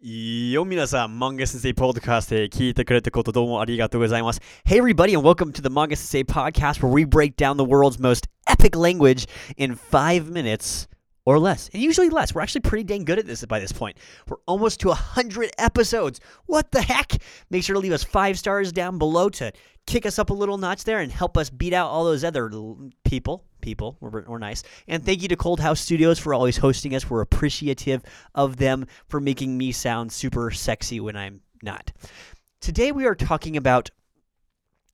よ、皆さん、Manga Sensei Podcast へ聞いてくれたことどうもありがとうございます。Hey everybody and welcome to the Manga Sensei Podcast where we break down the world's most epic language in five minutes or less. And usually less. We're actually pretty dang good at this by this point. We're almost to 100 episodes. What the heck? Make sure to leave us five stars down below to kick us up a little notch there and help us beat out all those other l- people. People, we're, we're nice. And thank you to Cold House Studios for always hosting us. We're appreciative of them for making me sound super sexy when I'm not. Today we are talking about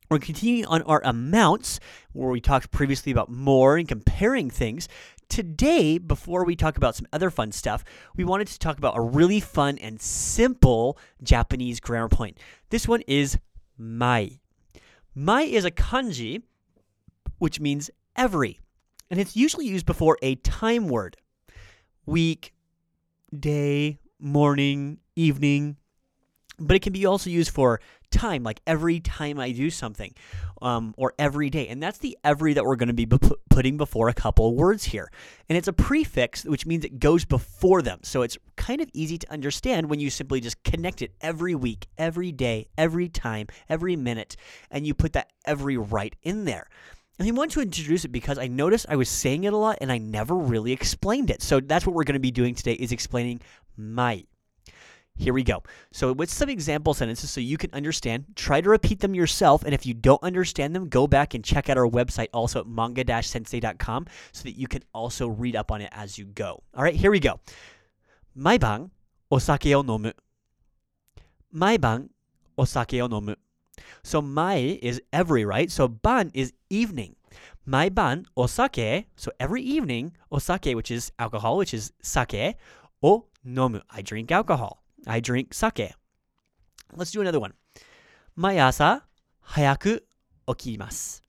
we're continuing on our amounts, where we talked previously about more and comparing things. Today, before we talk about some other fun stuff, we wanted to talk about a really fun and simple Japanese grammar point. This one is mai. Mai is a kanji, which means every, and it's usually used before a time word. Week, day, morning, evening, but it can be also used for time, like every time I do something, um, or every day. And that's the every that we're going to be pu- putting before a couple words here. And it's a prefix, which means it goes before them. So it's kind of easy to understand when you simply just connect it every week, every day, every time, every minute, and you put that every right in there. And I wanted to introduce it because I noticed I was saying it a lot and I never really explained it. So that's what we're going to be doing today is explaining mai. Here we go. So with some example sentences so you can understand, try to repeat them yourself. And if you don't understand them, go back and check out our website also at manga-sensei.com so that you can also read up on it as you go. All right, here we go. Mai osake o nomu. Mai osake o nomu. So mai is every, right? So ban is evening. Mai ban osake, so every evening, osake, which is alcohol, which is sake, o nomu, I drink alcohol. I drink sake. Let's do another one. Mai asa hayaku okimasu.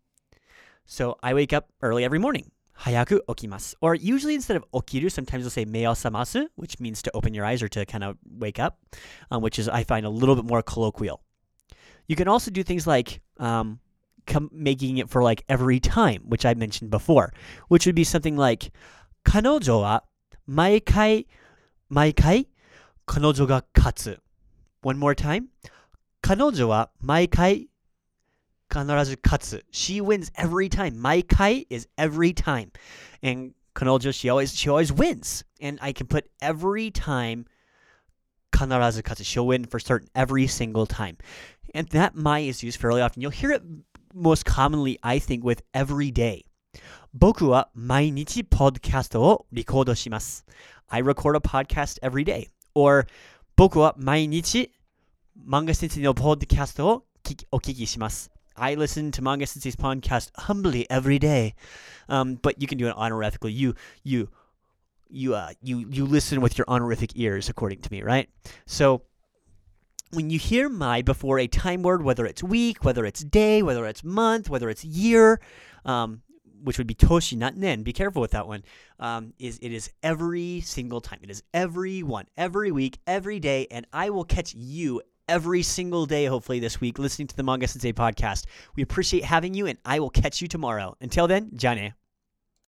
So I wake up early every morning. Hayaku okimasu. Or usually instead of okiru, sometimes we'll say meo samasu, which means to open your eyes or to kind of wake up, um, which is I find a little bit more colloquial. You can also do things like um, com- making it for like every time, which I mentioned before, which would be something like 彼女は毎回毎回彼女が勝つ。One more time. 彼女は毎回必ず勝つ。She wins every time. 毎回 is every time. And 彼女, she always, she always wins. And I can put every time 必ず勝つ. She'll win for certain every single time. And that my is used fairly often. You'll hear it most commonly, I think, with every day. 僕は毎日ポッドキャストをリコードします。I record a podcast every day. Or 僕は毎日漫画先生のポッドキャストを聞きお聞きします。I listen to Manga Sensei's podcast humbly every day. Um, but you can do it honorifically. You you you uh you you listen with your honorific ears, according to me, right? So when you hear mai before a time word, whether it's week, whether it's day, whether it's month, whether it's year, um, which would be toshi, not nen. Be careful with that one. Um, is it is every single time. It is every one, every week, every day, and I will catch you every single day, hopefully this week, listening to the Manga Sensei podcast. We appreciate having you, and I will catch you tomorrow. Until then, Jane.